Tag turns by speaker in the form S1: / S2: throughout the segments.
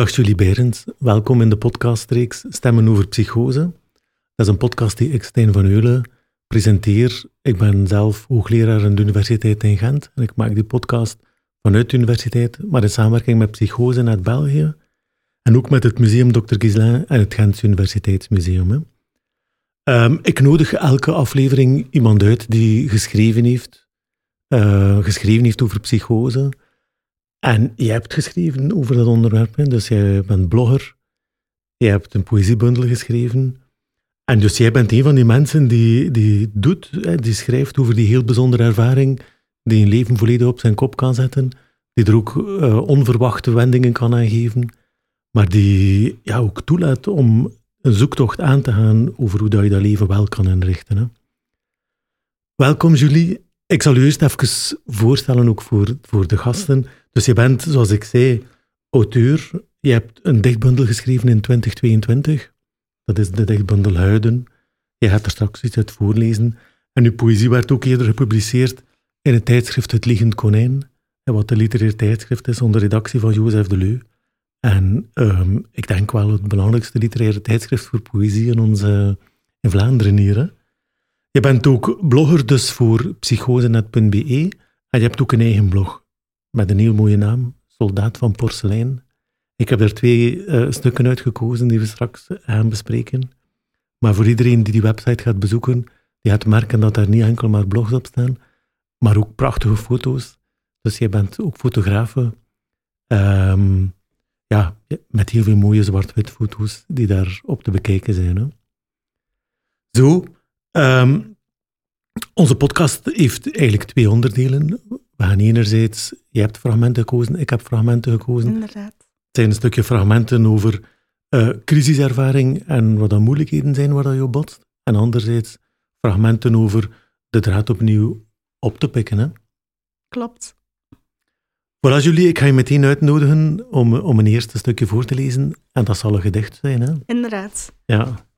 S1: Dag Julie Berends, welkom in de podcastreeks Stemmen over Psychose. Dat is een podcast die ik, Stijn van Eulen, presenteer. Ik ben zelf hoogleraar aan de Universiteit in Gent en ik maak die podcast vanuit de universiteit, maar in samenwerking met Psychose uit België en ook met het Museum Dr. Gislain en het Gentse Universiteitsmuseum. Um, ik nodig elke aflevering iemand uit die geschreven heeft, uh, geschreven heeft over psychose. En jij hebt geschreven over dat onderwerp, dus jij bent blogger, je hebt een poëziebundel geschreven. En dus jij bent een van die mensen die, die doet, die schrijft over die heel bijzondere ervaring, die een leven volledig op zijn kop kan zetten, die er ook uh, onverwachte wendingen kan aangeven, maar die ja, ook toelaat om een zoektocht aan te gaan over hoe dat je dat leven wel kan inrichten. Hè. Welkom Julie. Ik zal u eerst even voorstellen, ook voor, voor de gasten. Dus je bent, zoals ik zei, auteur. Je hebt een dichtbundel geschreven in 2022. Dat is de dichtbundel Huiden. Je gaat er straks iets uit voorlezen. En uw poëzie werd ook eerder gepubliceerd in het tijdschrift Het Liegend Konijn, wat de literair tijdschrift is onder redactie van Jozef Deleu. En um, ik denk wel het belangrijkste literaire tijdschrift voor poëzie in, onze, in Vlaanderen hier. Je bent ook blogger dus voor psychosenet.be en je hebt ook een eigen blog met een heel mooie naam, Soldaat van Porselein. Ik heb er twee uh, stukken uitgekozen die we straks gaan bespreken. Maar voor iedereen die die website gaat bezoeken, die gaat merken dat daar niet enkel maar blogs op staan, maar ook prachtige foto's. Dus je bent ook fotografe. Um, ja, met heel veel mooie zwart-wit foto's die daar op te bekijken zijn. Zo, um, onze podcast heeft eigenlijk twee onderdelen. We gaan enerzijds, je hebt fragmenten gekozen, ik heb fragmenten gekozen.
S2: Inderdaad.
S1: Het zijn een stukje fragmenten over uh, crisiservaring en wat dan moeilijkheden zijn waar dat je op botst. En anderzijds fragmenten over de draad opnieuw op te pikken. Hè.
S2: Klopt.
S1: Voilà, Julie, ik ga je meteen uitnodigen om, om een eerste stukje voor te lezen. En dat zal een gedicht zijn, hè?
S2: Inderdaad.
S1: Ja.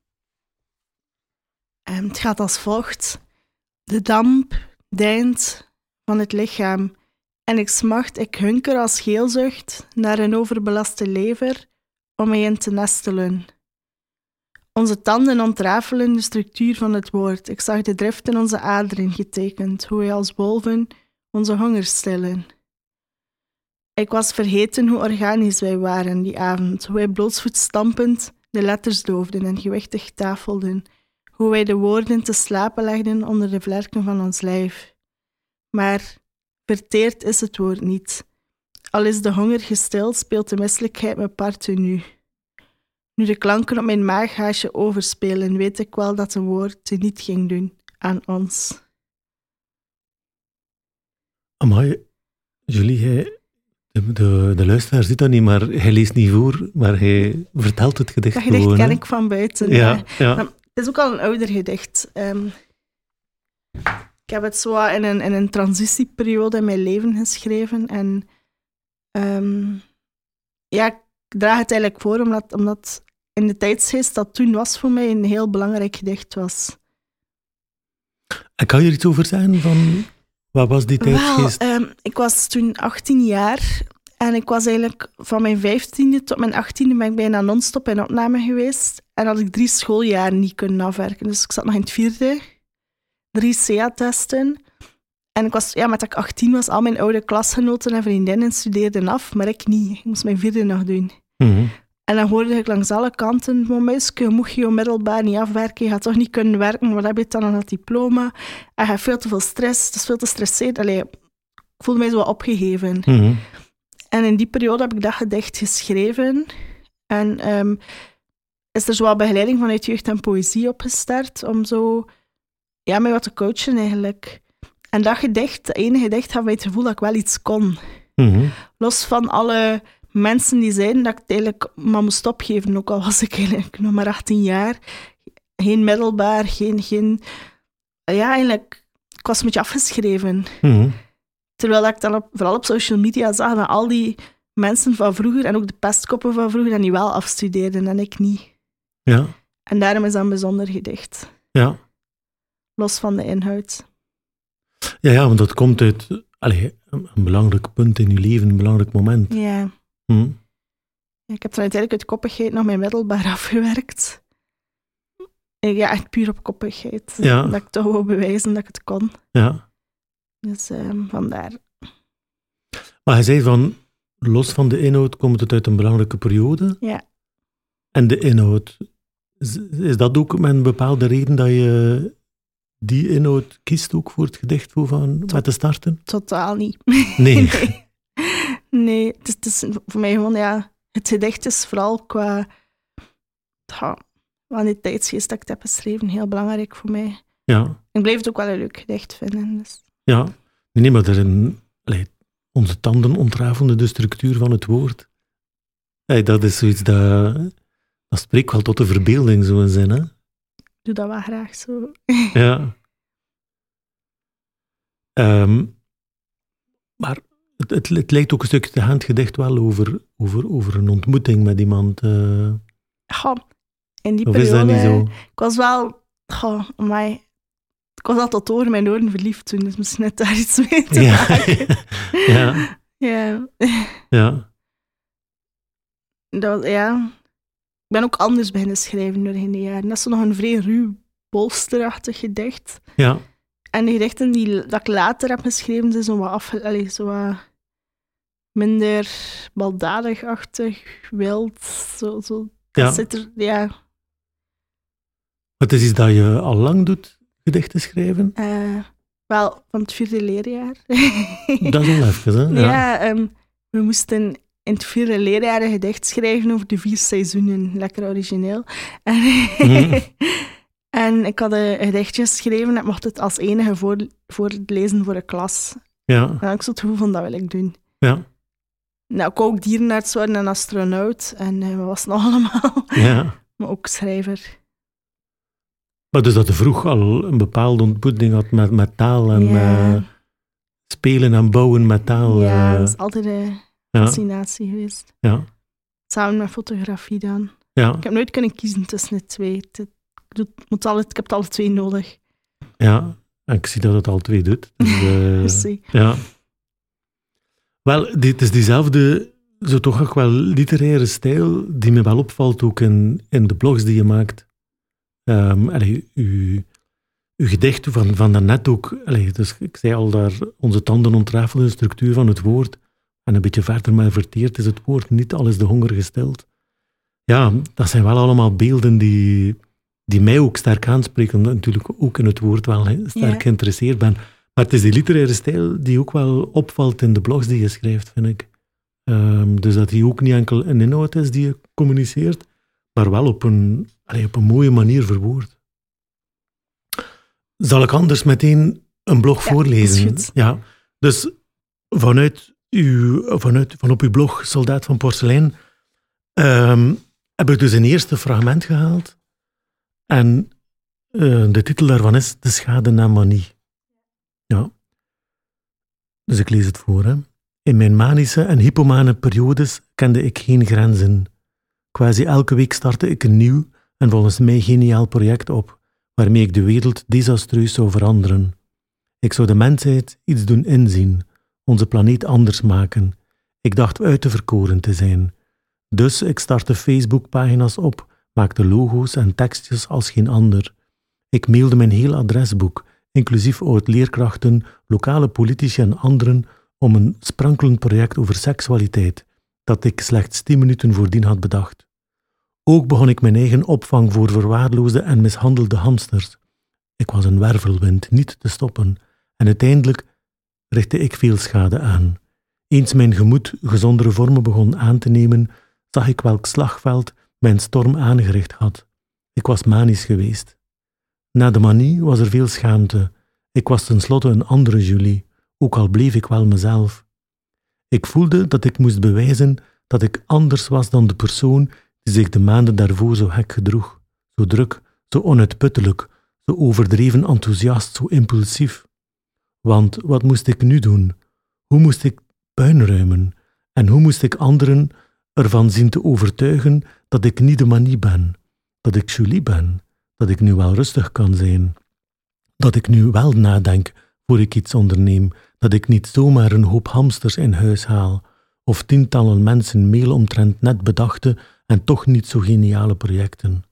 S2: Um, het gaat als volgt. De damp deint van het lichaam en ik smacht, ik hunker als geelzucht naar een overbelaste lever om mij in te nestelen. Onze tanden ontrafelen de structuur van het woord. Ik zag de drift in onze aderen getekend, hoe wij als wolven onze honger stillen. Ik was vergeten hoe organisch wij waren die avond, hoe wij blootsvoet stampend de letters doofden en gewichtig tafelden, hoe wij de woorden te slapen legden onder de vlerken van ons lijf. Maar verteerd is het woord niet. Al is de honger gestild, speelt de misselijkheid me parten Nu de klanken op mijn maaghaasje overspelen, weet ik wel dat een woord ze niet ging doen aan ons.
S1: Amai, Julie, de, de, de, luisteraar ziet dat niet, maar hij leest niet voor, maar hij vertelt het gedicht
S2: Dat gedicht ken ik van buiten.
S1: Ja, ja.
S2: Het is ook al een ouder gedicht. Um, ik heb het zo in een, in een transitieperiode in mijn leven geschreven. En um, ja, ik draag het eigenlijk voor omdat, omdat in de tijdsgeest dat toen was voor mij een heel belangrijk gedicht was.
S1: En kan je er iets over zeggen van wat was die tijdsgeest?
S2: Wel, um, ik was toen 18 jaar en ik was eigenlijk van mijn 15e tot mijn 18e ben ik bijna non-stop in opname geweest. En had ik drie schooljaren niet kunnen afwerken. Dus ik zat nog in het vierde, drie CA-testen. En ik was, ja, met dat ik 18 was, al mijn oude klasgenoten en vriendinnen studeerden af, maar ik niet. Ik moest mijn vierde nog doen.
S1: Mm
S2: en dan hoorde ik langs alle kanten, mijn meisje, je moet je middelbaar niet afwerken, je gaat toch niet kunnen werken, wat heb je dan aan het diploma? En je hebt veel te veel stress, het is veel te stresserend. Allee, ik voelde mij zo opgegeven.
S1: Mhm.
S2: En in die periode heb ik dat gedicht geschreven. En um, is er zo wat begeleiding vanuit jeugd en poëzie opgestart, om zo ja, mij wat te coachen eigenlijk. En dat gedicht, dat ene gedicht, had mij het gevoel dat ik wel iets kon.
S1: Mhm.
S2: Los van alle mensen die zeiden dat ik het eigenlijk maar moest opgeven, ook al was ik eigenlijk nog maar 18 jaar. Geen middelbaar, geen... geen ja, eigenlijk, ik was een beetje afgeschreven.
S1: Mhm.
S2: Terwijl ik dan op, vooral op social media zag dat al die mensen van vroeger en ook de pestkoppen van vroeger, dat die wel afstudeerden en ik niet.
S1: Ja.
S2: En daarom is dat een bijzonder gedicht.
S1: Ja.
S2: Los van de inhoud.
S1: Ja, ja want dat komt uit... Allez, een belangrijk punt in je leven, een belangrijk moment.
S2: Ja.
S1: Hm.
S2: Ik heb er uiteindelijk uit koppigheid nog mijn middelbaar afgewerkt. Ja, echt puur op koppigheid.
S1: Ja.
S2: Dat ik toch wil bewijzen dat ik het kon.
S1: Ja.
S2: Dus ehm, vandaar.
S1: Maar hij zei van, los van de inhoud komt het uit een belangrijke periode.
S2: Ja.
S1: En de inhoud, is, is dat ook met een bepaalde reden dat je die inhoud kiest ook voor het gedicht voor van, met te starten?
S2: Totaal niet.
S1: Nee.
S2: nee. Nee, het is, het is voor mij gewoon, ja, het gedicht is vooral qua, ja, die tijdsgeest dat ik het heb geschreven, heel belangrijk voor mij.
S1: Ja,
S2: Ik blijf het ook wel een leuk gedicht vinden. Dus.
S1: Ja. Nee, maar erin, allee, onze tanden ontrafelen de structuur van het woord. Allee, dat is zoiets dat, dat spreekt wel tot de verbeelding, zo'n zin, hè?
S2: Ik doe dat wel graag zo.
S1: Ja. Ehm, maar het, het, het lijkt ook een stukje te gaan, het gedicht wel over, over, over een ontmoeting met iemand. eh,
S2: Ja, in die
S1: of is dat
S2: periode...
S1: niet zo?
S2: Ik was wel... Goh, amai. Ik was al tot door mijn oren verliefd toen, dus misschien net daar iets mee te
S1: Ja.
S2: maken.
S1: ja,
S2: ja.
S1: ja,
S2: Dat, ja. Ik ben ook anders beginnen schrijven doorheen de jaren. Dat is nog een vrij ruw, bolsterachtig gedicht.
S1: ja,
S2: En de gedichten die dat ik later heb geschreven, zijn zo wat, afge, allee, zo wat minder baldadig-achtig, wild. Zo, zo. Dat
S1: ja.
S2: zit er, ja.
S1: Het is iets dat je al lang doet, gedichten schrijven.
S2: eh, wel, van het vierde leerjaar.
S1: Dat is al even, hè?
S2: Ja, ehm, we moesten in het vierde leerjaar een gedicht schrijven over de vier seizoenen. Lekker origineel. En,
S1: Mhm.
S2: en ik had een gedichtje geschreven en ik mocht het als enige voor, voor het lezen voor de klas.
S1: Ja,
S2: En ik zo het van, dat wil ik doen.
S1: ja,
S2: Nou, ik ook dierenarts worden en astronaut. En eh, wat was het nog allemaal?
S1: ja.
S2: maar ook schrijver.
S1: Maar dus dat je vroeg al een bepaalde ontmoeting had met, met taal en
S2: ja,
S1: eh, spelen en bouwen met taal.
S2: ja,
S1: eh,
S2: dat is altijd een fascinatie geweest.
S1: ja,
S2: Samen met fotografie dan.
S1: ja,
S2: Ik heb nooit kunnen kiezen tussen de twee. Het, doet- moet alle, ik heb het alle twee nodig.
S1: ja. En ik zie dat het al twee doet. Dus,
S2: Merci.
S1: Ja. Wel, dit is diezelfde, zo toch ook wel literaire stijl, die me wel opvalt ook in, in de blogs die je maakt. Ehm allee, uw, uw gedicht van, van daarnet ook, allee, dus ik zei al daar, onze tanden ontrafelen de structuur van het woord. En een beetje verder maar verteerd is het woord, niet al is de honger gesteld. Ja, dat zijn wel allemaal beelden die, die mij ook sterk aanspreken, omdat ik natuurlijk ook in het woord wel sterk
S2: Ja.
S1: geïnteresseerd ben. Maar het is die literaire stijl die ook wel opvalt in de blogs die je schrijft, vind ik. Ehm, dus dat die ook niet enkel een inhoud is die je communiceert, maar wel op een, allee, op een mooie manier verwoord. Zal ik anders meteen een blog
S2: Ja,
S1: voorlezen? Ja, dus vanuit, uw, vanuit van op uw blog Soldaat van Porselein ehm, heb ik dus een eerste fragment gehaald. En eh, de titel daarvan is De schade na manie. Ja. Dus ik lees het voor. Hè. In mijn manische en hypomane periodes kende ik geen grenzen. Quasi elke week startte ik een nieuw en volgens mij geniaal project op, waarmee ik de wereld desastreus zou veranderen. Ik zou de mensheid iets doen inzien, onze planeet anders maken. Ik dacht uit te verkoren te zijn. Dus ik startte Facebook-pagina's op, maakte logo's en tekstjes als geen ander. Ik mailde mijn heel adresboek, inclusief oud-leerkrachten, lokale politici en anderen, om een sprankelend project over seksualiteit, dat ik slechts tien minuten voordien had bedacht. Ook begon ik mijn eigen opvang voor verwaarloosde en mishandelde hamsters. Ik was een wervelwind, niet te stoppen, en uiteindelijk richtte ik veel schade aan. Eens mijn gemoed gezondere vormen begon aan te nemen, zag ik welk slagveld mijn storm aangericht had. Ik was manisch geweest. Na de manie was er veel schaamte. Ik was tenslotte een andere Julie, ook al bleef ik wel mezelf. Ik voelde dat ik moest bewijzen dat ik anders was dan de persoon die zich de maanden daarvoor zo hek gedroeg, zo druk, zo onuitputtelijk, zo overdreven enthousiast, zo impulsief. Want wat moest ik nu doen? Hoe moest ik puin ruimen? En hoe moest ik anderen ervan zien te overtuigen dat ik niet de manie ben, dat ik Julie ben, dat ik nu wel rustig kan zijn, dat ik nu wel nadenk voor ik iets onderneem, dat ik niet zomaar een hoop hamsters in huis haal, of tientallen mensen mail omtrent net bedachte en toch niet zo geniale projecten.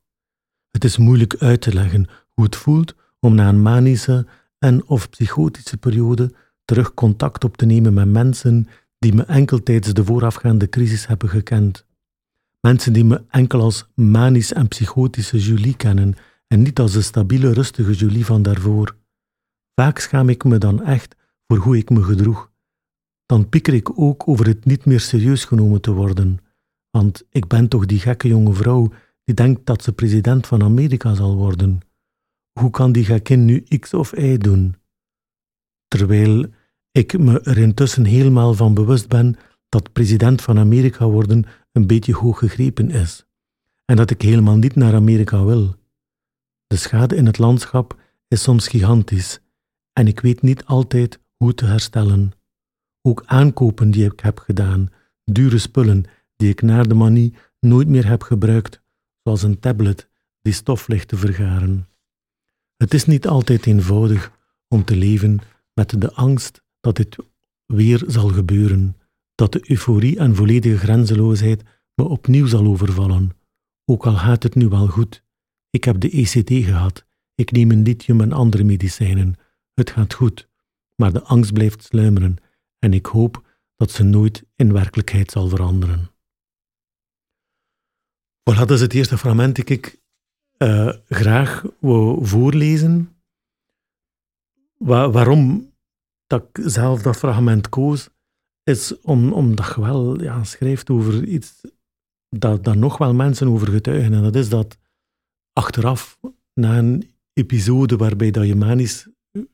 S1: Het is moeilijk uit te leggen hoe het voelt om na een manische en of psychotische periode terug contact op te nemen met mensen die me enkel tijdens de voorafgaande crisis hebben gekend. Mensen die me enkel als manisch en psychotische Julie kennen en niet als de stabiele, rustige Julie van daarvoor. Vaak schaam ik me dan echt voor hoe ik me gedroeg. Dan pieker ik ook over het niet meer serieus genomen te worden. Want ik ben toch die gekke jonge vrouw die denkt dat ze president van Amerika zal worden. Hoe kan die gekkin nu X of Y doen? Terwijl ik me er intussen helemaal van bewust ben dat president van Amerika worden een beetje hoog gegrepen is. En dat ik helemaal niet naar Amerika wil. De schade in het landschap is soms gigantisch en ik weet niet altijd hoe te herstellen. Ook aankopen die ik heb gedaan, dure spullen die ik naar de manie nooit meer heb gebruikt, zoals een tablet die stof ligt te vergaren. Het is niet altijd eenvoudig om te leven met de angst dat dit weer zal gebeuren, dat de euforie en volledige grenzeloosheid me opnieuw zal overvallen. Ook al gaat het nu wel goed. Ik heb de ECT gehad, ik neem een lithium en andere medicijnen. Het gaat goed, maar de angst blijft sluimeren en ik hoop dat ze nooit in werkelijkheid zal veranderen. Dat is het eerste fragment dat ik uh, graag wou voorlezen. waarom dat ik zelf dat fragment koos, is om, omdat je wel ja, schrijft over iets dat daar nog wel mensen over getuigen. En dat is dat achteraf, na een episode waarbij dat je manisch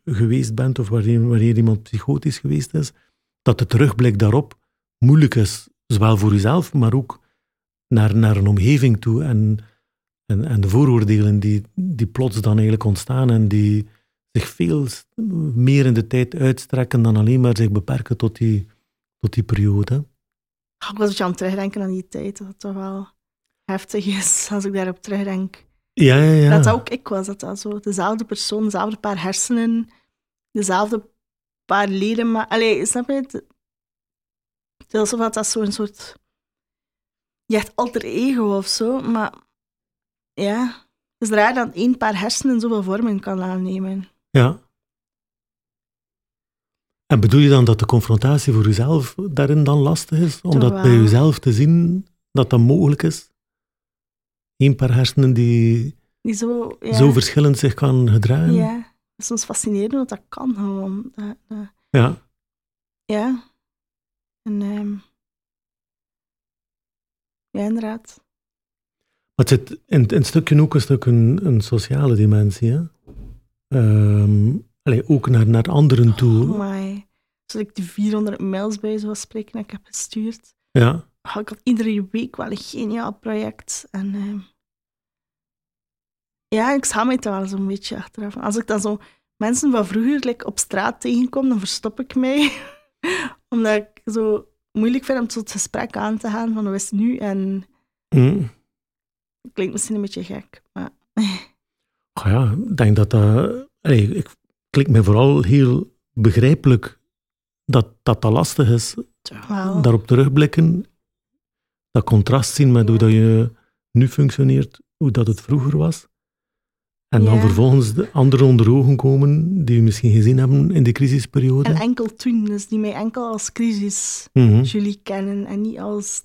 S1: geweest bent of waarin, wanneer iemand psychotisch geweest is, dat de terugblik daarop moeilijk is, zowel voor jezelf, maar ook naar, naar een omgeving toe. En, en, en de vooroordelen die, die plots dan eigenlijk ontstaan en die zich veel meer in de tijd uitstrekken dan alleen maar zich beperken tot die, tot die periode.
S2: Ik was aan het terugdenken aan die tijd, dat het toch wel heftig is als ik daarop terugdenk.
S1: Ja, ja, ja.
S2: Dat ook ik was, dat dat zo, dezelfde persoon, dezelfde paar hersenen, dezelfde paar leden, maar... Allee, snap je het? Het is alsof dat zo'n soort... Je hebt alter ego of zo, maar... Ja, het is raar dat één paar hersenen zoveel vormen kan aannemen.
S1: Ja. En bedoel je dan dat de confrontatie voor jezelf daarin dan lastig is? Om dat bij jezelf te zien dat dat mogelijk is? Een paar hersenen die,
S2: die zo, ja.
S1: zo verschillend zich kan gedragen?
S2: Ja, het is soms fascinerend dat dat kan gewoon.
S1: ja.
S2: Ja. En um, ja, inderdaad.
S1: Maar het zit in, in het stukje ook een stuk een, een sociale dimensie, hè? Um, ook naar, naar anderen toe.
S2: Oh my. Ik die 400 mails bij zoals spreken dat ik heb gestuurd.
S1: Ja.
S2: Oh, ik had iedere week wel een geniaal project. En uh, ja, ik schaam me daar wel zo'n beetje achteraf. Als ik dan zo mensen van vroeger like, op straat tegenkom, dan verstop ik mij. Omdat ik zo moeilijk vind om tot gesprek aan te gaan van hoe is het nu? En
S1: mm.
S2: klinkt misschien een beetje gek, maar...
S1: Oh ja, ik denk dat dat... Allee, ik klinkt me vooral heel begrijpelijk dat dat, dat lastig is. Daarop terugblikken, dat contrast zien met hoe dat je nu functioneert, hoe dat het vroeger was. En dan vervolgens de anderen onder ogen komen die we misschien gezien hebben in de crisisperiode.
S2: En enkel toen, dus die mij enkel als crisis mm Julie kennen en niet als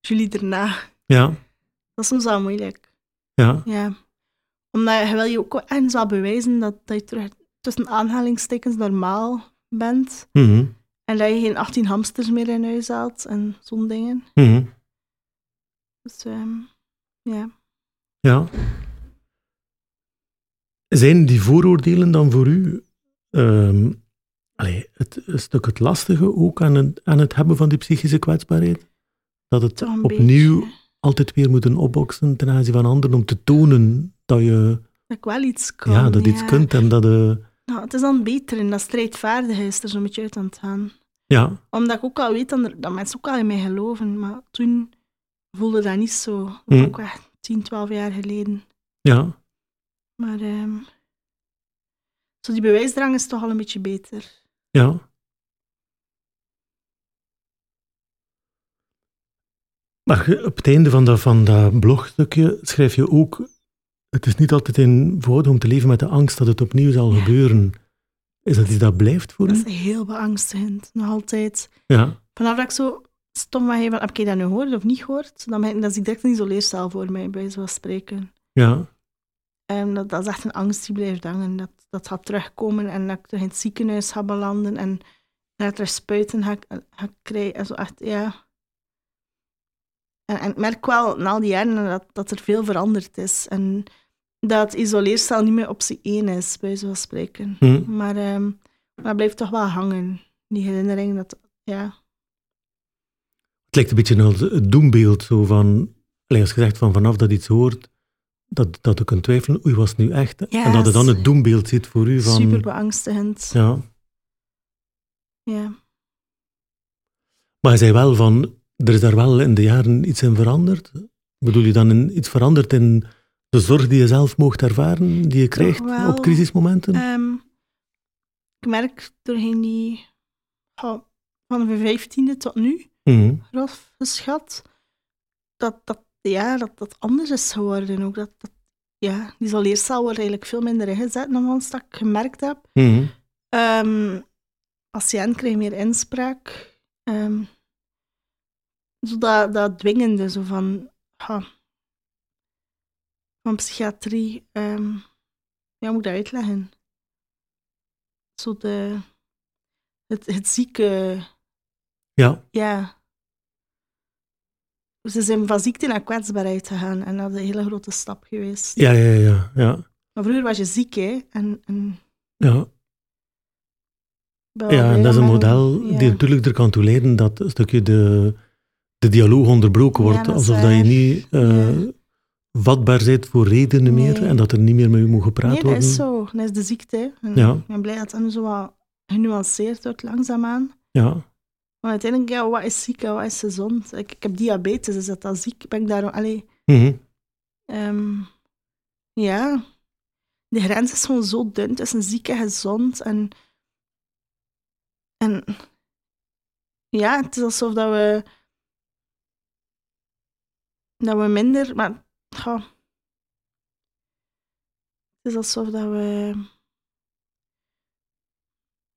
S2: Julie erna.
S1: Ja.
S2: Dat is soms wel moeilijk.
S1: Ja.
S2: Ja omdat je wil je ook eens wel bewijzen dat, dat je terug tussen aanhalingstekens normaal bent.
S1: Mhm.
S2: En dat je geen 18 hamsters meer in huis haalt en zo'n dingen.
S1: Mhm.
S2: Dus um, ja.
S1: Ja. Zijn die vooroordelen dan voor u um, allee, het, een stuk het lastige ook aan het, aan het hebben van die psychische kwetsbaarheid? Dat het opnieuw altijd weer moeten opboksen ten aanzien van anderen om te tonen dat je...
S2: Dat ik wel iets kan.
S1: Ja, dat iets kunt en dat... Uh...
S2: Nou, het is dan beter en dat strijdvaardigheid is er zo'n beetje uit aan het gaan.
S1: Ja.
S2: Omdat ik ook al weet dat, dat mensen ook al in mij geloven, maar toen voelde dat niet zo. Hm. ook echt 10, 12 jaar geleden.
S1: Ja.
S2: Maar um, zo die bewijsdrang is toch al een beetje beter.
S1: Ja. Maar op het einde van dat, van dat blogstukje schrijf je ook, het is niet altijd in voordeel om te leven met de angst dat het opnieuw zal gebeuren. Is dat iets dat blijft voor
S2: Dat
S1: u?
S2: is heel beangstigend, nog altijd.
S1: Ja,
S2: Vanaf dat ik zo stom van, van heb ik dat nu gehoord of niet gehoord, dan, ben, dan zie ik direct een isoleercel voor mij, bij zo'n spreken.
S1: ja,
S2: En dat, dat is echt een angst die blijft hangen. Dat, dat gaat terugkomen en dat ik terug in het ziekenhuis ga belanden en dat er spuiten ga, ga krijgen. En zo echt, ja. En, en ik merk wel na al die jaren dat, dat er veel veranderd is. En dat isoleercel niet meer optie één is, bij zo'n spreken.
S1: hm,
S2: Maar ehm, dat blijft toch wel hangen, die herinnering. Dat, ja.
S1: Het lijkt een beetje het doembeeld, zo van, als je zegt van vanaf dat iets hoort, dat, dat je kunt twijfelen, oei, was het nu echt? En dat je dan het doembeeld ziet voor u van...
S2: Super beangstigend. Ja.
S1: Ja, maar je zei wel van, er is daar wel in de jaren iets in veranderd. Bedoel je dan in, iets veranderd in de zorg die je zelf mocht ervaren, die je krijgt op crisismomenten?
S2: Ehm, ik merk doorheen die van mijn vijftiende tot nu,
S1: Mhm.
S2: grof geschat, dat dat, ja, dat dat anders is geworden. Ook dat, dat, ja, die isoleercel wordt eigenlijk veel minder ingezet dan wat ik gemerkt heb.
S1: Mhm.
S2: Ehm patiënt krijgt meer inspraak. Ehm zo dat, dat dwingende, zo van, van psychiatrie. ehm ja, moet ik dat uitleggen? Zo de, het, het zieke,
S1: Ja,
S2: ja. Ze zijn van ziekte naar kwetsbaarheid gegaan en dat is een hele grote stap geweest.
S1: ja, ja, ja, ja.
S2: Maar vroeger was je ziek, hè? En, en
S1: ja. Ja, en dat is een model
S2: ja.
S1: die natuurlijk er kan toe leiden dat een stukje de, de dialoog onderbroken
S2: Ja,
S1: wordt.
S2: dat
S1: alsof dat je niet eh,
S2: Ja.
S1: vatbaar bent voor redenen meer en dat er niet meer met je moet gepraat
S2: Nee, dat
S1: worden.
S2: is zo. Dat is de ziekte. En
S1: Ja.
S2: Ik ben blij dat dat nu zo wat genuanceerd wordt, langzaamaan.
S1: Ja,
S2: Maar uiteindelijk, ja, wat is ziek en wat is gezond? Ik, ik heb diabetes, is dat dan ziek? Ben ik daarom... Allee,
S1: Mhm.
S2: ehm, ja. De grens is gewoon zo dun tussen ziek en gezond. En, en ja, het is alsof dat we... Dat we minder... Maar. Het is alsof dat we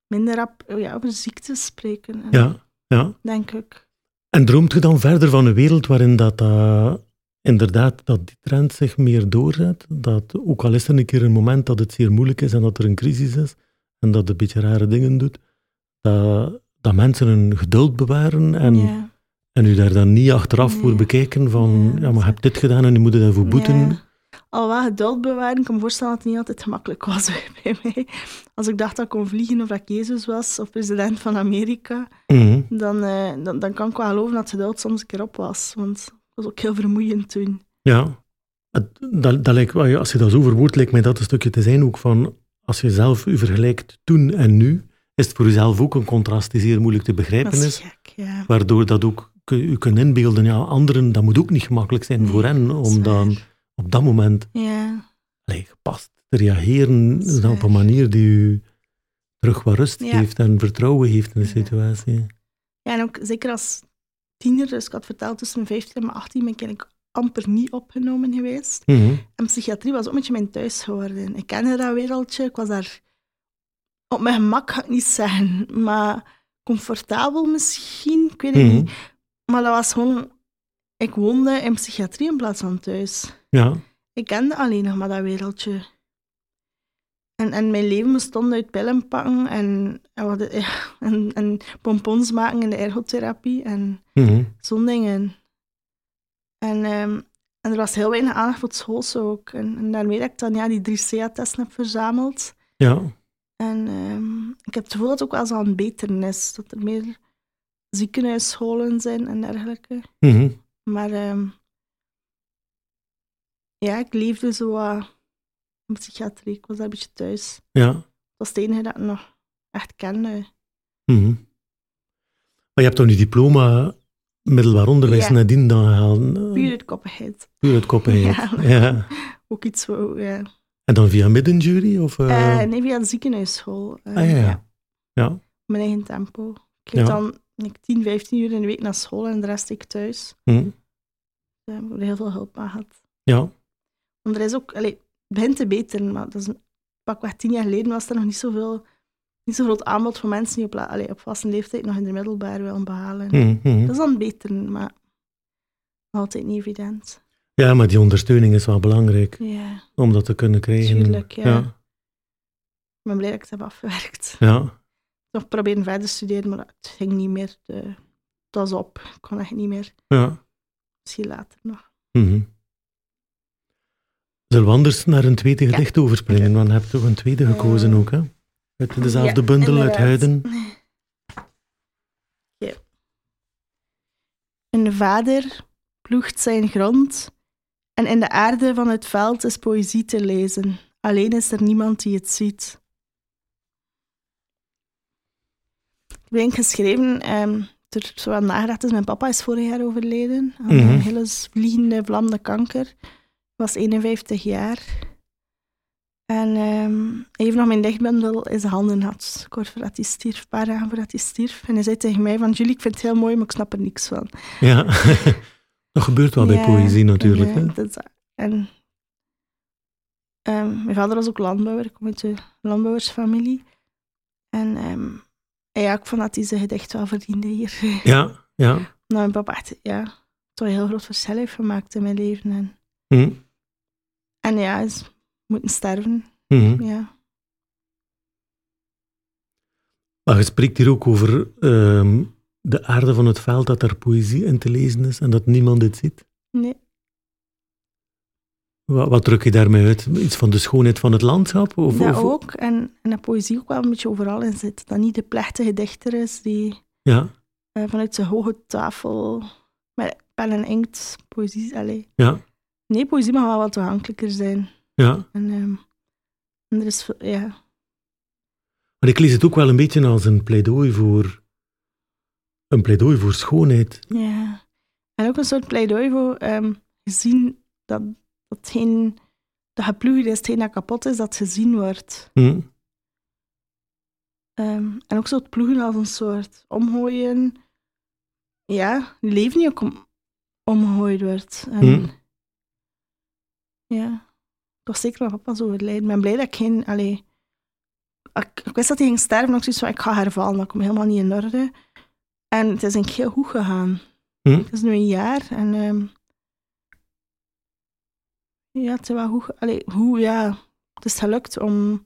S2: minder op, ja, over ziektes spreken. En
S1: ja, ja.
S2: Denk ik.
S1: En droomt je dan verder van een wereld waarin dat, eh, inderdaad dat die trend zich meer doorzet? Dat ook al is er een keer een moment dat het zeer moeilijk is en dat er een crisis is en dat het een beetje rare dingen doet, dat, dat mensen hun geduld bewaren en,
S2: ja.
S1: en u daar dan niet achteraf voor
S2: Nee.
S1: bekijken van
S2: Ja,
S1: maar hebt dit gedaan en nu moet daarvoor boeten.
S2: Al wat geduld bewaren, ik kan me voorstellen dat het niet altijd gemakkelijk was bij mij. Als ik dacht dat ik kon vliegen of dat ik Jezus was of president van Amerika,
S1: Mhm.
S2: dan, eh, dan, dan kan ik wel geloven dat geduld soms een keer op was. Want het was ook heel vermoeiend toen.
S1: Ja, Het- dat, dat lijkt, wel- als je dat zo verwoordt, lijkt mij dat een stukje te zijn ook van, als je zelf u vergelijkt toen en nu, is het voor jezelf ook een contrast die zeer moeilijk te
S2: Dat
S1: begrijpen
S2: is
S1: is,
S2: gek, ja.
S1: waardoor dat ook u kunt inbeelden, ja, anderen, dat moet ook niet gemakkelijk zijn
S2: Nee,
S1: voor hen,
S2: dat
S1: om dan. Op dat moment
S2: Ja,
S1: allee, gepast te reageren op een manier die u terug wat rust
S2: Ja.
S1: geeft en vertrouwen geeft in de situatie.
S2: ja, en ook zeker als tiener, dus ik had verteld tussen mijn 15 en mijn 18 ben ik eigenlijk amper niet opgenomen geweest.
S1: Mhm.
S2: En psychiatrie was ook een beetje mijn thuis geworden. Ik kende dat wereldje, ik was daar op mijn gemak, ga ik niet zeggen, maar comfortabel misschien, ik weet het
S1: Mhm.
S2: niet. Maar dat was gewoon, ik woonde in psychiatrie in plaats van thuis.
S1: Ja,
S2: Ik kende alleen nog maar dat wereldje. En, en mijn leven bestond uit pillen pakken en, en, wat, ja, en, en pompons maken in de ergotherapie en
S1: Mhm.
S2: zo'n dingen. En, ehm, en er was heel weinig aandacht voor het schools ook. En, en daarmee dat ik dan ja, die drie CA-testen heb verzameld.
S1: ja,
S2: En ehm, ik heb het gevoel dat het ook wel zo aan het beteren is. Dat er meer ziekenhuisscholen zijn en dergelijke.
S1: Mhm.
S2: Maar ehm, ja, ik leefde zo in psychiatrie. Ik was daar een beetje thuis.
S1: ja.
S2: Dat was het enige dat ik nog echt kende.
S1: Mhm. Maar je hebt toch nu diploma middelbaar onderwijs
S2: Ja.
S1: nadien dan gehaald? eh,
S2: Puur uit koppigheid.
S1: Puur uit koppigheid.
S2: Ja.
S1: Ja.
S2: Ook iets zo, ja.
S1: En dan via middenjury? Of, eh?
S2: Eh, nee, via de ziekenhuisschool.
S1: Ah ja, ja. ja.
S2: mijn eigen tempo. Ik dan ik 10, 15 uur in de week naar school en de rest ik thuis.
S1: Hm.
S2: uh, ik heb er heel veel hulp aan gehad.
S1: Ja.
S2: Want er is ook, allee, het begint te beter, maar dat is een, pakweg tien jaar geleden was er nog niet zoveel, niet zo groot aanbod voor mensen die op, allee, op vaste leeftijd nog in de middelbaar willen behalen.
S1: Mhm, mhm.
S2: Dat is dan beter, maar altijd niet evident.
S1: Ja, maar die ondersteuning is wel belangrijk
S2: Ja,
S1: om dat te kunnen krijgen.
S2: Tuurlijk, ja.
S1: ja.
S2: ik ben blij dat ik het heb afgewerkt.
S1: ja.
S2: Nog proberen verder te studeren, maar het ging niet meer. De, het was op. Ik kon echt niet meer.
S1: ja.
S2: Misschien later nog.
S1: Mhm. Zullen we anders naar een tweede gedicht overspringen? Want je hebt toch een tweede gekozen
S2: Eh,
S1: ook, hè? Uit dezelfde
S2: Ja,
S1: bundel, uit. Huiden.
S2: Ja. Een vader ploegt zijn grond en in de aarde van het veld is poëzie te lezen. Alleen is er niemand die het ziet. Ben geschreven, ehm er zo nagedacht is, mijn papa is vorig jaar overleden aan
S1: Mhm.
S2: een hele vliegende vlammende kanker. Hij was 51 jaar. En ehm, hij heeft nog mijn dichtbundel in zijn handen gehad. Kort voordat hij stierf, een paar dagen voordat hij stierf. En hij zei tegen mij van, Julie, ik vind het heel mooi, maar ik snap er niks van.
S1: Ja. dat gebeurt wel bij
S2: Ja,
S1: poëzie natuurlijk.
S2: En,
S1: hè?
S2: eh, dat is- en ehm, mijn vader was ook landbouwer, ik kom uit de landbouwersfamilie. En ehm, ja, ik vond dat hij zijn gedicht wel verdiende hier.
S1: Ja, ja.
S2: Nou, mijn papa echt, ja, toch een heel groot verschil heeft gemaakt in mijn leven. En,
S1: Mhm.
S2: en ja, is moeten sterven,
S1: Mhm.
S2: ja.
S1: Maar je spreekt hier ook over ehm, de aarde van het veld, dat er poëzie in te lezen is en dat niemand dit ziet.
S2: Nee.
S1: Wat, wat druk je daarmee uit? Iets van de schoonheid van het landschap? Of,
S2: dat
S1: of-
S2: ook. En, en dat poëzie ook wel een beetje overal in zit. Dat niet de plechtige dichter is die
S1: Ja,
S2: eh, vanuit zijn hoge tafel met pen en inkt poëzie... Allee.
S1: ja,
S2: Nee, poëzie mag wel wat toegankelijker zijn.
S1: ja.
S2: En, ehm, en er is... veel- Ja,
S1: Maar ik lees het ook wel een beetje als een pleidooi voor, een pleidooi voor schoonheid.
S2: ja. En ook een soort pleidooi voor ehm, gezien dat datgene dat geploegd is, hetgeen dat kapot is, dat gezien wordt.
S1: Hm?
S2: Ehm, en ook zo het ploegen als een soort omgooien. Ja, je leven niet ook om, omgegooid wordt. En,
S1: Hm.
S2: Ja, toch zeker mijn papa zo overlijden. Ik ben blij dat ik geen... Allee, ik, ik wist dat hij ging sterven, maar ik zoiets van, ik ga hervallen, dat komt helemaal niet in orde. En het is denk ik heel goed gegaan.
S1: Hm?
S2: Het is nu een jaar en... ehm, ja, het is wel goed... Allee, hoe, ja... Het is gelukt om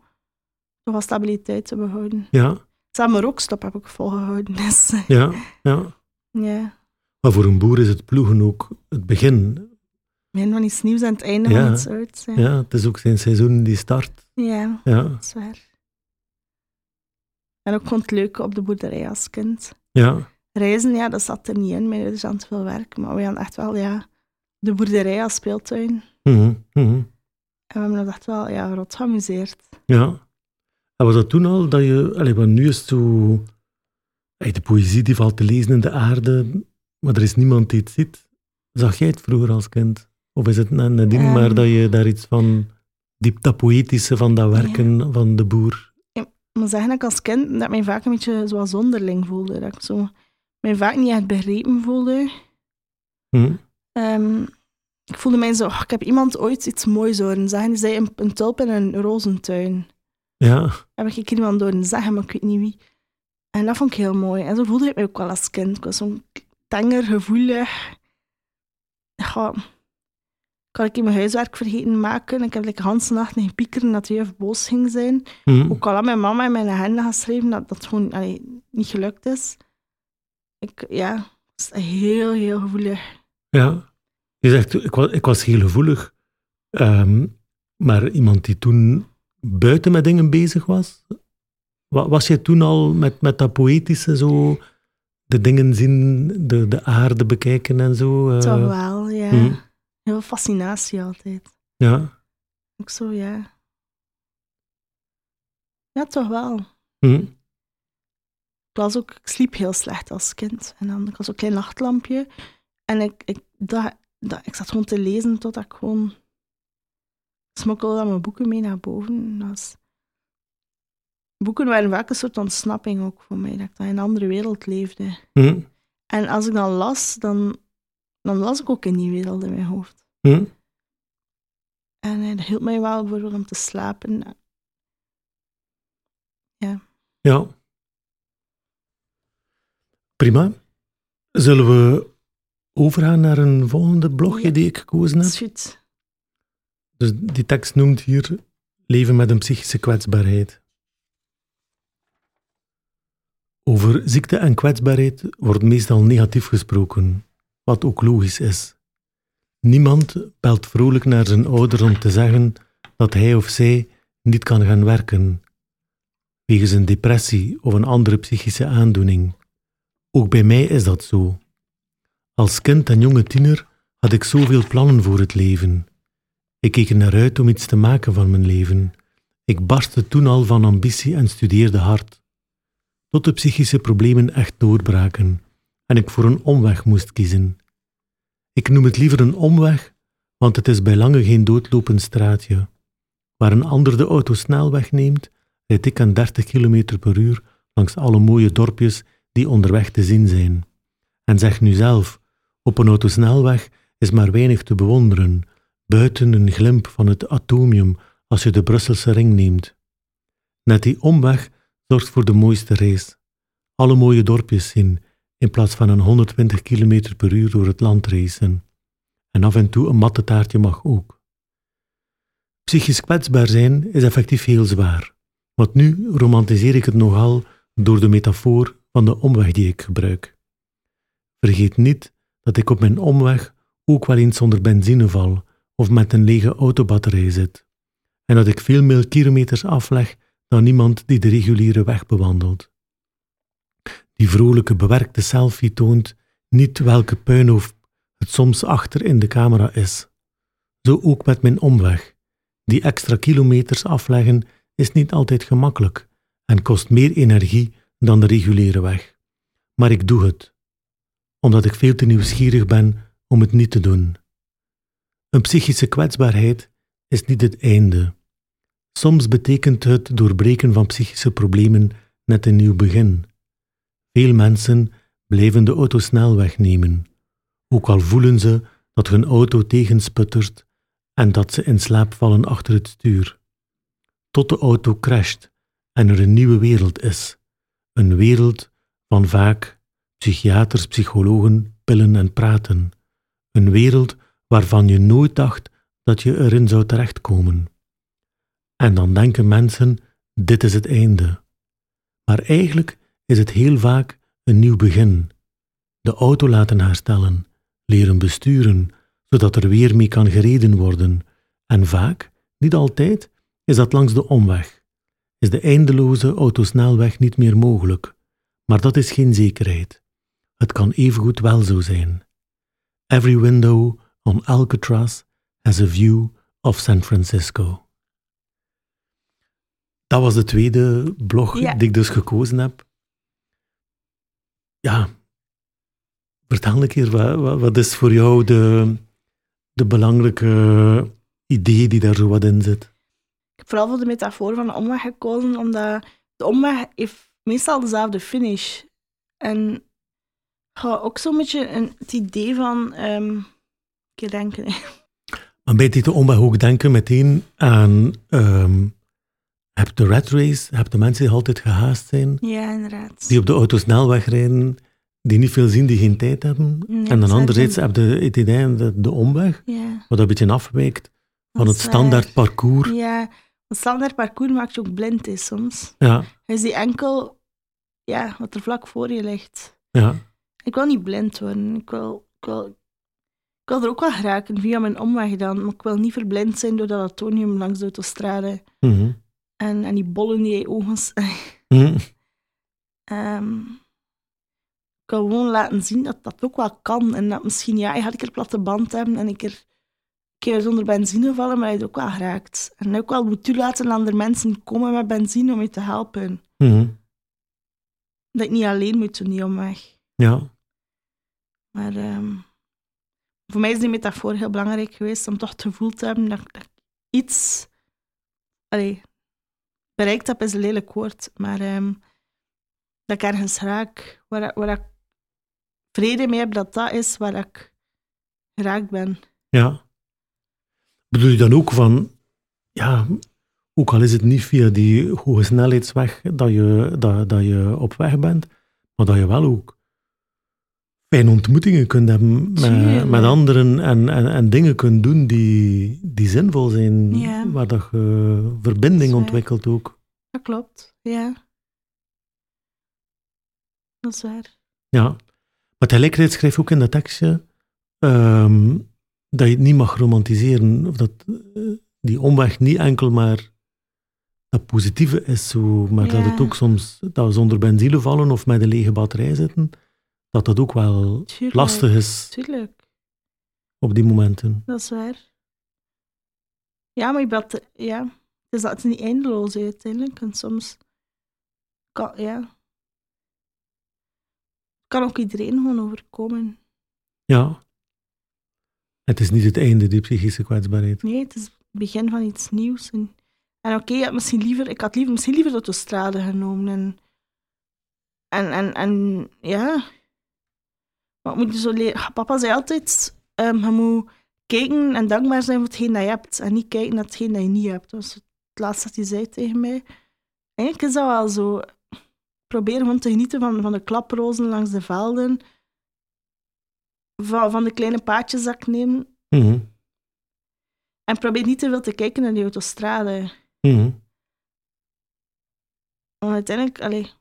S2: toch wel stabiliteit te behouden.
S1: Ja,
S2: Samen rookstop heb ik volgehouden. Dus,
S1: ja, ja.
S2: ja,
S1: Maar voor een boer is het ploegen ook het begin.
S2: begin van iets nieuws en het einde
S1: Ja.
S2: van iets ouds. Ja,
S1: Ja, het is ook zijn seizoen die start.
S2: ja
S1: Ja,
S2: dat is waar. En ook gewoon het leuke op de boerderij als kind.
S1: ja,
S2: Reizen, ja, dat zat er niet in. Mijn ouders hadden veel werk. Maar we hadden echt wel, ja, de boerderij als speeltuin.
S1: Mhm, mhm.
S2: En we hebben ons echt wel, ja, rot geamuseerd.
S1: ja. En was dat toen al dat je, allee, want nu is het zo, de poëzie die valt te lezen in de aarde, maar er is niemand die het ziet. Zag jij het vroeger als kind? Of is het na- nadien
S2: Ehm.
S1: maar dat je daar iets van, diep dat poëtische van dat werken van de boer?
S2: Ik moet zeggen dat ik als kind dat ik mij vaak een beetje zoals zonderling voelde. Dat ik zo, mij vaak niet echt begrepen voelde.
S1: Hm?
S2: Ehm, ik voelde mij zo, "Oh, ik heb iemand ooit iets moois horen zeggen. Die zei een, een tulp in een rozentuin.
S1: Ja,
S2: Heb ik iemand horen zeggen, maar ik weet niet wie. En dat vond ik heel mooi. En zo voelde ik me ook wel als kind. Ik was zo'n tenger, gevoelig. Ja, ik had ik mijn huiswerk vergeten maken. Ik heb like, de hele nacht liggen piekeren dat de juf boos ging zijn.
S1: hm.
S2: Ook al had mijn mama in mijn agenda geschreven dat dat gewoon allee, niet gelukt is. Ik, ja, het is heel, heel gevoelig.
S1: Ja. Je zegt, ik was, ik was heel gevoelig. Ehm, maar iemand die toen buiten met dingen bezig was? Wa- Was jij toen al met, met dat poëtische zo, de dingen zien, de, de aarde bekijken en zo? eh,
S2: Toch wel, ja.
S1: hm.
S2: Heel veel fascinatie altijd.
S1: Ja.
S2: Ook zo, ja. Ja, toch wel.
S1: Hm.
S2: Ik, was ook, ik sliep heel slecht als kind. En dan ik was ook een klein nachtlampje. En ik, ik, dat, dat, ik zat gewoon te lezen totdat ik gewoon... Smokkelde mijn boeken mee naar boven. Was- Boeken waren vaak een soort ontsnapping ook voor mij. Dat ik dan in een andere wereld leefde.
S1: Hm.
S2: En als ik dan las, dan, dan was ik ook in die wereld in mijn hoofd.
S1: Hm?
S2: En eh, dat hielp mij wel bijvoorbeeld om te slapen.
S1: Ja. Prima. Zullen we overgaan naar een volgende blogje
S2: Ja.
S1: die ik gekozen heb? Dus die tekst noemt hier leven met een psychische kwetsbaarheid. Over ziekte en kwetsbaarheid wordt meestal negatief gesproken, wat ook logisch is. Niemand belt vrolijk naar zijn ouders om te zeggen dat hij of zij niet kan gaan werken, wegens een depressie of een andere psychische aandoening. Ook bij mij is dat zo. Als kind en jonge tiener had ik zoveel plannen voor het leven. Ik keek er naar uit om iets te maken van mijn leven. Ik barstte toen al van ambitie en studeerde hard. Tot de psychische problemen echt doorbraken en ik voor een omweg moest kiezen. Ik noem het liever een omweg, want het is bij lange geen doodlopend straatje. Waar een ander de auto snelweg neemt, rijd ik aan 30 km per uur langs alle mooie dorpjes die onderweg te zien zijn. En zeg nu zelf, op een autosnelweg is maar weinig te bewonderen, buiten een glimp van het atomium als je de Brusselse ring neemt. Net die omweg zorgt voor de mooiste race. Alle mooie dorpjes zien, in plaats van een 120 km per uur door het land racen. En af en toe een matte taartje mag ook. Psychisch kwetsbaar zijn is effectief heel zwaar. Want nu romantiseer ik het nogal door de metafoor van de omweg die ik gebruik. Vergeet niet dat ik op mijn omweg ook wel eens zonder benzine val of met een lege autobatterij zit. En dat ik veel meer kilometers afleg dan iemand die de reguliere weg bewandelt. Die vrolijke bewerkte selfie toont niet welke puinhoop het soms achter in de camera is. Zo ook met mijn omweg. Die extra kilometers afleggen is niet altijd gemakkelijk en kost meer energie dan de reguliere weg. Maar ik doe het, omdat ik veel te nieuwsgierig ben om het niet te doen. Een psychische kwetsbaarheid is niet het einde. Soms betekent het doorbreken van psychische problemen net een nieuw begin. Veel mensen blijven de auto snelweg nemen, ook al voelen ze dat hun auto tegensputtert en dat ze in slaap vallen achter het stuur. Tot de auto crasht en er een nieuwe wereld is. Een wereld van vaak psychiaters, psychologen, pillen en praten. Een wereld waarvan je nooit dacht dat je erin zou terechtkomen. En dan denken mensen: dit is het einde. Maar eigenlijk is het heel vaak een nieuw begin. De auto laten herstellen, leren besturen, zodat er weer mee kan gereden worden. En vaak, niet altijd, is dat langs de omweg. Is de eindeloze autosnelweg niet meer mogelijk. Maar dat is geen zekerheid. Het kan evengoed wel zo zijn. Every window on Alcatraz has a view of San Francisco. Dat was de tweede blog
S2: Ja.
S1: die ik dus gekozen heb. Ja, vertel een keer, wat, wat, wat is voor jou de, de belangrijke idee die daar zo wat in zit?
S2: Ik heb vooral voor de metafoor van de omweg gekozen, omdat de omweg heeft meestal dezelfde finish. En ga ook zo'n beetje een, het idee van... ehm ik denken.
S1: Maar bij die omweg ook denken meteen aan... ehm heb de rat race, heb de mensen die altijd gehaast zijn,
S2: Ja, inderdaad.
S1: die op de autosnelweg rijden, die niet veel zien, die geen tijd hebben.
S2: Nee,
S1: en dan anderzijds heb je het idee de, de omweg,
S2: Ja,
S1: wat een beetje afwijkt van het
S2: is
S1: standaard parcours.
S2: Ja, het standaard parcours maakt je ook blind is soms.
S1: Ja,
S2: Hij ziet enkel ja, wat er vlak voor je ligt.
S1: ja,
S2: Ik wil niet blind worden. Ik wil, ik wil, ik wil er ook wel geraken via mijn omweg dan. Maar ik wil niet verblind zijn door dat atomium langs de autostrade.
S1: mhm,
S2: En, en die bollen die je ogen... Ehm, ik wil gewoon laten zien dat dat ook wel kan. En dat misschien, ja, je gaat een keer platte band hebben en een keer, een keer zonder benzine vallen, maar je het ook wel geraakt. En ook wel moet toelaten dat andere mensen komen met benzine om je te helpen.
S1: mhm.
S2: Dat ik niet alleen moet doen, die omweg.
S1: Ja,
S2: Maar ehm, voor mij is die metafoor heel belangrijk geweest om toch het gevoel te hebben dat, dat ik iets allee, bereikt heb, is een lelijk woord, maar ehm, dat ik ergens raak waar, waar ik vrede mee heb dat dat is waar ik geraakt ben.
S1: Ja. Bedoel je dan ook van, ja, ook al is het niet via die hoge snelheidsweg dat je, dat, dat je op weg bent, maar dat je wel ook fijne ontmoetingen kunt hebben met, met anderen en, en, en dingen kunt doen die, die zinvol zijn,
S2: Ja.
S1: waar dat je verbinding ontwikkelt ook.
S2: Dat klopt, ja. Dat is waar.
S1: Ja. Maar tegelijkertijd schrijf ook in dat tekstje ehm, dat je het niet mag romantiseren. Of dat eh, die omweg niet enkel maar dat positieve is, zo, maar dat het ook soms, dat we zonder benzine vallen of met een lege batterij zitten, dat dat ook wel
S2: Tuurlijk.
S1: lastig is
S2: Tuurlijk,
S1: op die momenten.
S2: dat is waar. Ja, maar je bent, ja, het is, dat het is niet eindeloos uiteindelijk. En soms kan, ja, kan ook iedereen gewoon overkomen.
S1: Ja. Het is niet het einde, die psychische kwetsbaarheid.
S2: Nee, het is het begin van iets nieuws. En, en oké, ik had misschien liever, ik had liever, misschien liever de autostrade genomen. En, en, en, en ja. Maar moet je zo leren. Papa zei altijd: ehm, je moet kijken en dankbaar zijn voor hetgeen dat je hebt. En niet kijken naar hetgeen dat je niet hebt. Dat was het laatste dat hij zei tegen mij. Eigenlijk is dat wel zo. Probeer gewoon te genieten van, van de klaprozen langs de velden. Van, van de kleine paadjes dat ik neem.
S1: Mhm.
S2: En probeer niet te veel te kijken naar die autostrade.
S1: Mhm.
S2: Want uiteindelijk, allee,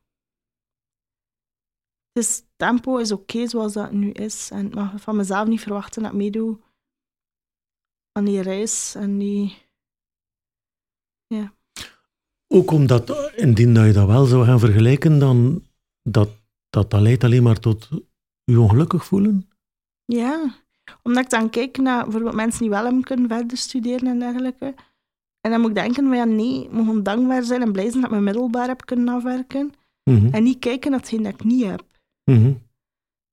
S2: het is, tempo is oké zoals dat nu is. En ik mag van mezelf niet verwachten dat ik meedoe aan die reis en die...
S1: Ook omdat, indien dat je dat wel zou gaan vergelijken, dan dat, dat, dat leidt alleen maar tot je ongelukkig voelen.
S2: Ja, omdat ik dan kijk naar bijvoorbeeld mensen die wel hebben kunnen verder studeren en dergelijke. En dan moet ik denken van ja, nee, ik moet gewoon dankbaar zijn en blij zijn dat ik mijn middelbaar heb kunnen afwerken.
S1: Mhm.
S2: En niet kijken naar hetgeen dat ik niet heb.
S1: Mhm.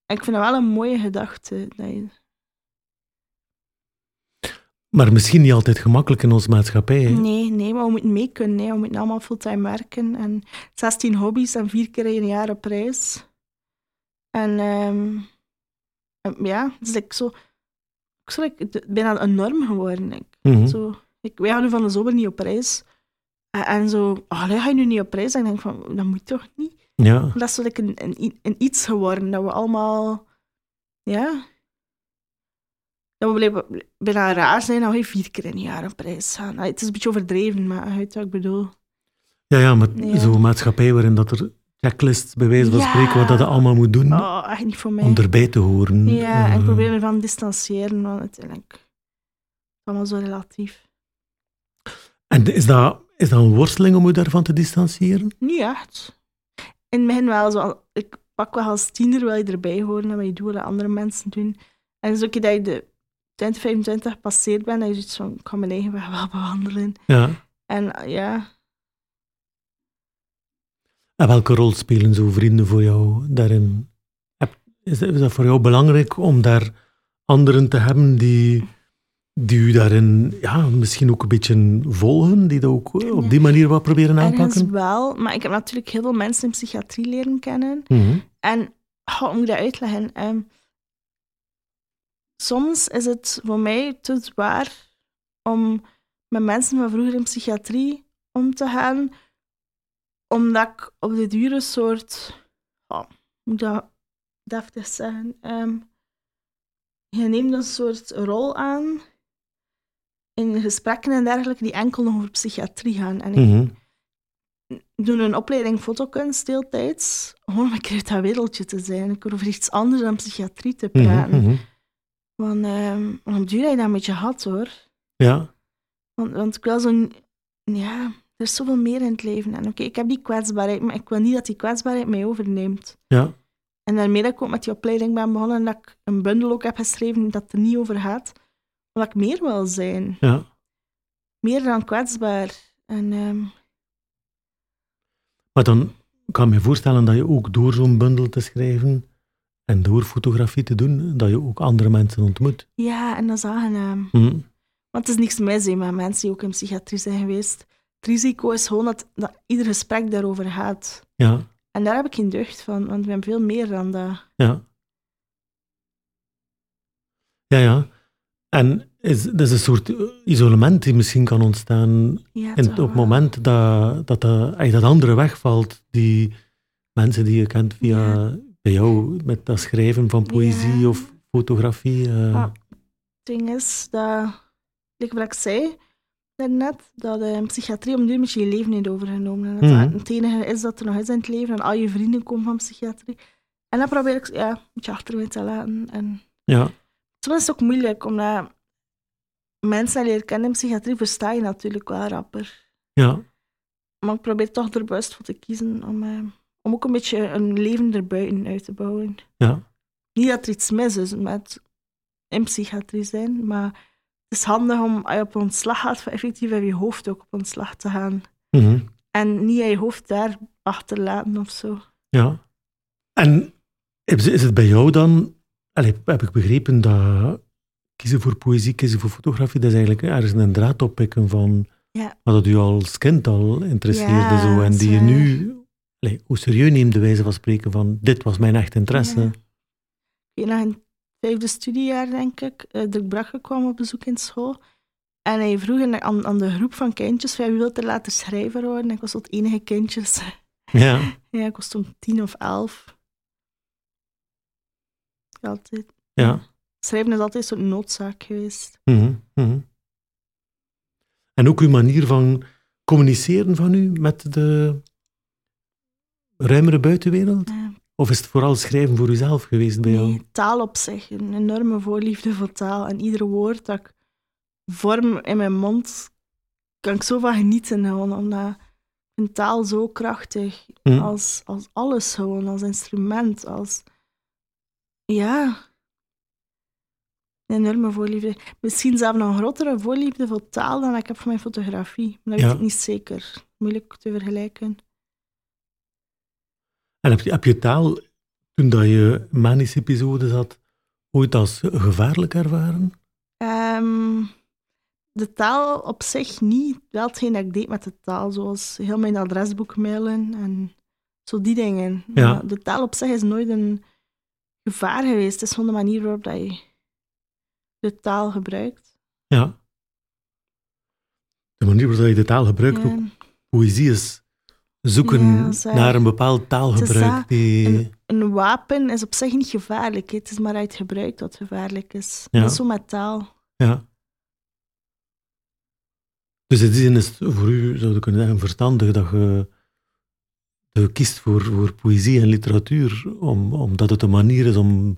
S2: En ik vind dat wel een mooie gedachte. Dat je,
S1: Maar misschien niet altijd gemakkelijk in onze maatschappij. hè.
S2: Nee, nee, maar we moeten mee kunnen. Hè. We moeten allemaal fulltime werken. En 16 hobby's en vier keer in een jaar op reis. En ehm, en ja, het is like zo, ik zo like, bijna een norm geworden. like.
S1: Mhm.
S2: Zo, ik, wij gaan nu van de zomer niet op reis. En, en zo, allee, ga je nu niet op reis? En ik denk van, dat moet toch niet?
S1: Ja.
S2: Dat is like een, een, een iets geworden, dat we allemaal, ja... Dat we blijven- bijna raar zijn dat we vier keer in een jaar op reis gaan. Het is een beetje overdreven, maar weet wat ik bedoel.
S1: Ja, ja, maar
S2: Ja.
S1: zo'n maatschappij waarin dat er checklists, bij wijze van
S2: Ja.
S1: spreken, wat dat je allemaal moet doen
S2: Oh, echt niet voor mij.
S1: om erbij te horen.
S2: Ja, en
S1: Eh,
S2: ik probeer me van distancieren, want uiteindelijk allemaal zo relatief.
S1: En is dat, is dat een worsteling om je daarvan te distancieren?
S2: Niet echt. In het begin wel zo. Ik pak wel als tiener wil je erbij horen en wat je doet wat andere mensen doen. En is ook dat je de 2025 gepasseerd bent en je zoiets van, ik ga mijn eigen weg wel bewandelen.
S1: Ja.
S2: En eh, ja,
S1: En welke rol spelen zo vrienden voor jou daarin? Is dat voor jou belangrijk om daar anderen te hebben die, die u daarin ja, misschien ook een beetje volgen, die dat ook op die manier wat proberen
S2: ergens
S1: aanpakken?
S2: wel. Maar ik heb natuurlijk heel veel mensen in psychiatrie leren kennen.
S1: Mhm.
S2: En oh, hoe moet ik dat uitleggen? Ehm, soms is het voor mij te zwaar om met mensen van vroeger in psychiatrie om te gaan, omdat ik op de duur een soort, oh, hoe moet ik dat deftig zeggen, Ehm, je neemt een soort rol aan in gesprekken en dergelijke die enkel nog over psychiatrie gaan. En ik
S1: Mhm.
S2: doe een opleiding fotokunst deeltijds, gewoon om een keer uit dat wereldje te zijn. Ik wil over iets anders dan psychiatrie te
S1: Mhm,
S2: praten. Want, ehm, want op duur heb je dat een beetje gehad, hoor.
S1: Ja,
S2: Want, want ik wil zo'n... Ja, er is zoveel meer in het leven. En oké, ik heb die kwetsbaarheid, maar ik wil niet dat die kwetsbaarheid mij overneemt.
S1: ja.
S2: En daarmee dat ik ook met die opleiding ben begonnen en dat ik een bundel ook heb geschreven dat er niet over gaat. Omdat ik meer wil zijn.
S1: ja.
S2: Meer dan kwetsbaar. En ehm,
S1: Maar dan kan ik me voorstellen dat je ook door zo'n bundel te schrijven en door fotografie te doen, dat je ook andere mensen ontmoet.
S2: ja, en dat is aangenaam.
S1: Mhm.
S2: Want het is niks mis hè, met mensen die ook in psychiatrie zijn geweest. Het risico is gewoon dat, dat ieder gesprek daarover gaat.
S1: Ja,
S2: En daar heb ik geen deugd van, want we hebben veel meer dan dat.
S1: ja. Ja, ja. En is, dat is een soort isolement die misschien kan ontstaan
S2: Ja,
S1: in, op het moment dat, dat, dat, dat andere wegvalt, die mensen die je kent via
S2: Ja.
S1: bij jou met dat schrijven van poëzie
S2: Ja.
S1: of fotografie. eh,
S2: Ja. Het ding is dat, like wat ik zei daarnet, dat de psychiatrie om duur met je leven heeft overgenomen. En dat
S1: Mhm.
S2: het enige is dat er nog is in het leven en al je vrienden komen van psychiatrie. En dat probeer ik ja, een beetje achter me te laten. En
S1: ja,
S2: soms is het ook moeilijk, omdat mensen die leren kennen in psychiatrie versta je natuurlijk wel rapper.
S1: ja,
S2: Maar ik probeer toch er bewust voor te kiezen om, eh, om ook een beetje een leven erbuiten uit te bouwen.
S1: ja,
S2: Niet dat er iets mis is met in psychiatrie zijn, maar het is handig om als je op ontslag gaat, effectief in je hoofd ook op ontslag te gaan.
S1: mhm,
S2: En niet je hoofd daar achterlaten of zo.
S1: ja. En is het bij jou dan, allee, heb ik begrepen dat kiezen voor poëzie, kiezen voor fotografie, dat is eigenlijk ergens een draad oppikken van
S2: Ja.
S1: wat u als kind al interesseerde.
S2: Ja,
S1: zo, en die je nu, allee, hoe serieus neemt de wijze van spreken van dit was mijn echt interesse.
S2: Ja. In het vijfde studiejaar, denk ik, eh, Dirk Brakke kwam op bezoek in school. En hij vroeg aan, aan, de groep van kindjes, wie wil er later schrijver worden? Ik was het enige kindjes.
S1: Ja,
S2: Ja, ik was toen tien of elf. Altijd.
S1: ja.
S2: Schrijven is altijd zo'n noodzaak geweest.
S1: Mhm, mhm. En ook uw manier van communiceren van u met de ruimere buitenwereld?
S2: Ja.
S1: Of is het vooral schrijven voor uzelf geweest bij jou?
S2: Nee, taal op zich, een enorme voorliefde voor taal. En ieder woord dat ik vorm in mijn mond, kan ik zo van genieten. Gewoon, omdat vind taal zo krachtig.
S1: Mhm.
S2: Als, als alles gewoon, als instrument. Als... Ja. Een enorme voorliefde. Misschien zelfs nog een grotere voorliefde voor taal dan ik heb voor mijn fotografie. Maar dat
S1: Ja.
S2: weet ik niet zeker. Moeilijk te vergelijken.
S1: En heb je, heb je taal, toen dat je manische episodes had, ooit als gevaarlijk ervaren?
S2: Ehm, de taal op zich niet. Wel hetgeen dat ik deed met de taal, zoals heel mijn adresboek mailen en zo die dingen.
S1: Ja.
S2: Maar de taal op zich is nooit een gevaar geweest. Het is gewoon de manier waarop dat je de taal gebruikt.
S1: Ja. De manier waarop je de taal gebruikt,
S2: Ja.
S1: ook poëzie is zoeken
S2: Ja,
S1: naar een bepaald taalgebruik.
S2: dat.
S1: Die,
S2: En- Een wapen is op zich niet gevaarlijk. Het is maar dat je het gebruikt wat gevaarlijk is.
S1: Ja.
S2: Dat is zo met taal.
S1: Ja. Dus in die zin is het voor u, zou je kunnen zeggen, verstandig dat je, dat je kiest voor, voor poëzie en literatuur, om, omdat het een manier is om,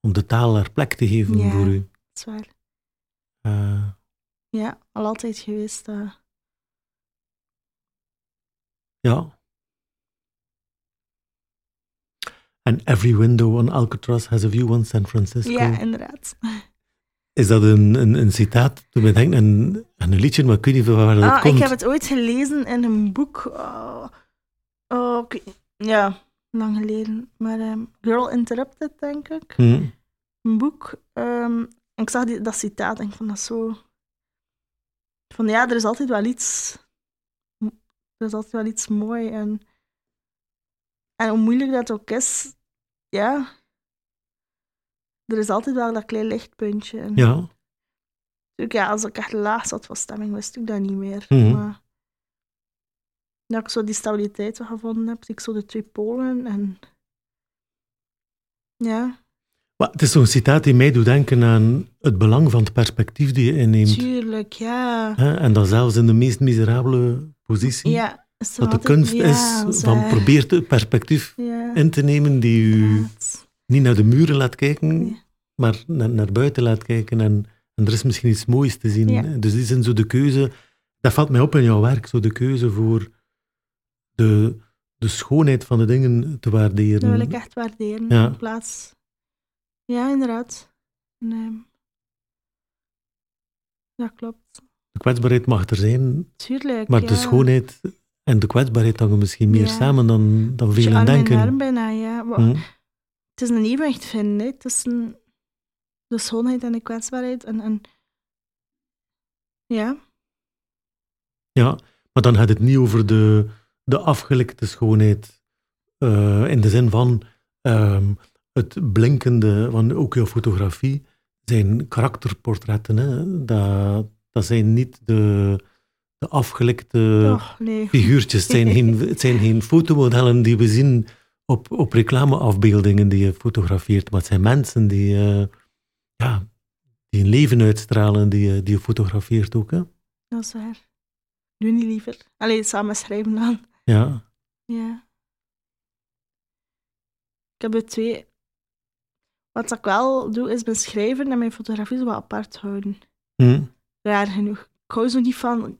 S1: om de taal haar plek te geven
S2: Ja.
S1: voor u.
S2: Dat is waar.
S1: Eh,
S2: Ja, al altijd geweest. eh.
S1: ja. En Every Window on Alcatraz has a view on San Francisco.
S2: Ja, inderdaad.
S1: Is dat een, een, een citaat? Toen ik denk aan, aan een liedje, maar ik weet niet van waar dat
S2: Ah,
S1: komt.
S2: ik heb het ooit gelezen in een boek. Oh, oh, weet- ja, lang geleden. Maar ehm, Girl Interrupted, denk ik.
S1: Hm.
S2: Een boek. en ik zag die, dat citaat en ik vond dat zo... Van ja, er is altijd wel iets... Er is altijd wel iets mooi. En, en hoe moeilijk dat ook is, ja... Er is altijd wel dat klein lichtpuntje. En,
S1: Ja.
S2: Ja, als ik echt laag zat van stemming, wist ik dat niet meer.
S1: Mhm.
S2: Maar dat ik zo die stabiliteit wel gevonden heb, ik zo de twee polen en... Ja,
S1: Maar het is zo'n citaat die mij doet denken aan het belang van het perspectief die je inneemt.
S2: tuurlijk, ja.
S1: En dat zelfs in de meest miserabele positie.
S2: Ja, is
S1: dat de
S2: altijd-
S1: kunst
S2: ja,
S1: is
S2: als,
S1: van probeert het perspectief
S2: Ja,
S1: in te nemen die u niet naar de muren laat kijken, maar naar, naar buiten laat kijken. En, en er is misschien iets moois te zien. Dus die zijn zo de keuze, dat valt mij op in jouw werk, zo de keuze voor de, de schoonheid van de dingen te waarderen.
S2: Dat wil ik echt waarderen,
S1: Ja.
S2: in plaats... Ja, inderdaad. En, ehm, ja, klopt.
S1: De kwetsbaarheid mag er zijn,
S2: Tuurlijk,
S1: maar
S2: ja.
S1: de schoonheid en de kwetsbaarheid hangen misschien meer
S2: Ja.
S1: samen dan, dan velen
S2: arm
S1: denken.
S2: arm bijna, ja. Maar
S1: Hm.
S2: Het is een evenwicht vinden, hè, tussen de schoonheid en de kwetsbaarheid. En, en ja,
S1: Ja, maar dan gaat het niet over de, de afgelikte schoonheid. eh, in de zin van ehm, het blinkende, van ook jouw fotografie, zijn karakterportretten. Hè. Dat, dat zijn niet de, de
S2: Och, nee.
S1: figuurtjes. Het zijn, geen, het zijn geen fotomodellen die we zien op, op reclameafbeeldingen die je fotografeert. Maar het zijn mensen die, eh, ja, die een leven uitstralen die, je- die je fotografeert ook. Hè.
S2: Dat is waar. Doe niet liever. Alleen samen schrijven dan.
S1: Ja.
S2: Ja. Ik heb er twee. Wat ik wel doe, is mijn schrijven en mijn fotografie zo wat apart houden.
S1: Hm.
S2: Raar genoeg. Ik hou zo niet van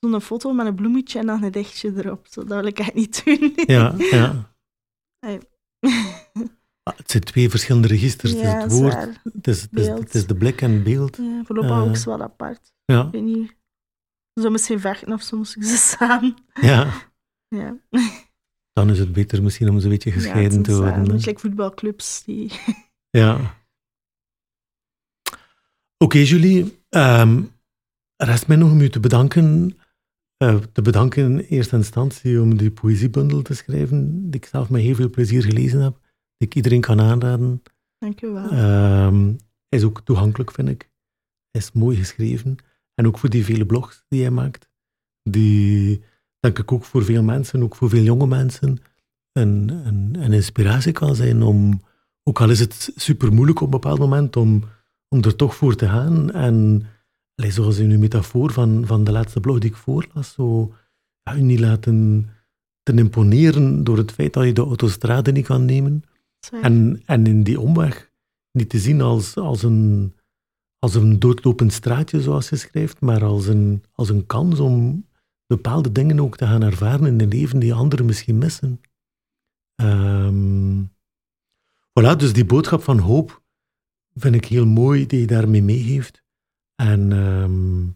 S2: zo'n foto met een bloemetje en dan een dichtje erop. Zo, dat wil ik echt niet doen.
S1: Ja, ja.
S2: Hey.
S1: Ah, Het zijn twee verschillende registers.
S2: Ja,
S1: het woord, het is, het, is, het is de blik en beeld.
S2: Ja, voorlopig ik
S1: Eh.
S2: ze wat apart.
S1: Ja,
S2: Ik weet niet. Zo misschien vechten of zo moest ik ze samen.
S1: ja.
S2: Ja.
S1: Dan is het beter misschien om een beetje gescheiden te houden. hè.
S2: Het lijkt voetbalclubs die.
S1: Ja. Oké, Julie. ehm rest mij nog om u te bedanken. eh, te bedanken in eerste instantie om die poëziebundel te schrijven, die ik zelf met heel veel plezier gelezen heb, die ik iedereen kan aanraden.
S2: Dank u wel.
S1: Ehm, hij is ook toegankelijk, vind ik. Hij is mooi geschreven. En ook voor die vele blogs die hij maakt. Die, denk ik, ook voor veel mensen, ook voor veel jonge mensen, een, een, een inspiratie kan zijn om, ook al is het super moeilijk op een bepaald moment, om, om er toch voor te gaan. En zoals in uw metafoor van, van de laatste blog die ik voorlas, zo ja, u niet laten te imponeren door het feit dat je de autostrade niet kan nemen. En, en in die omweg niet te zien als, als, een, als een doodlopend straatje, zoals je schrijft, maar als een, als een kans om bepaalde dingen ook te gaan ervaren in een leven die anderen misschien missen. Ehm voilà, dus die boodschap van hoop vind ik heel mooi die je daarmee meegeeft. En ehm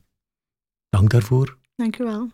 S1: dank daarvoor.
S2: Dank u wel.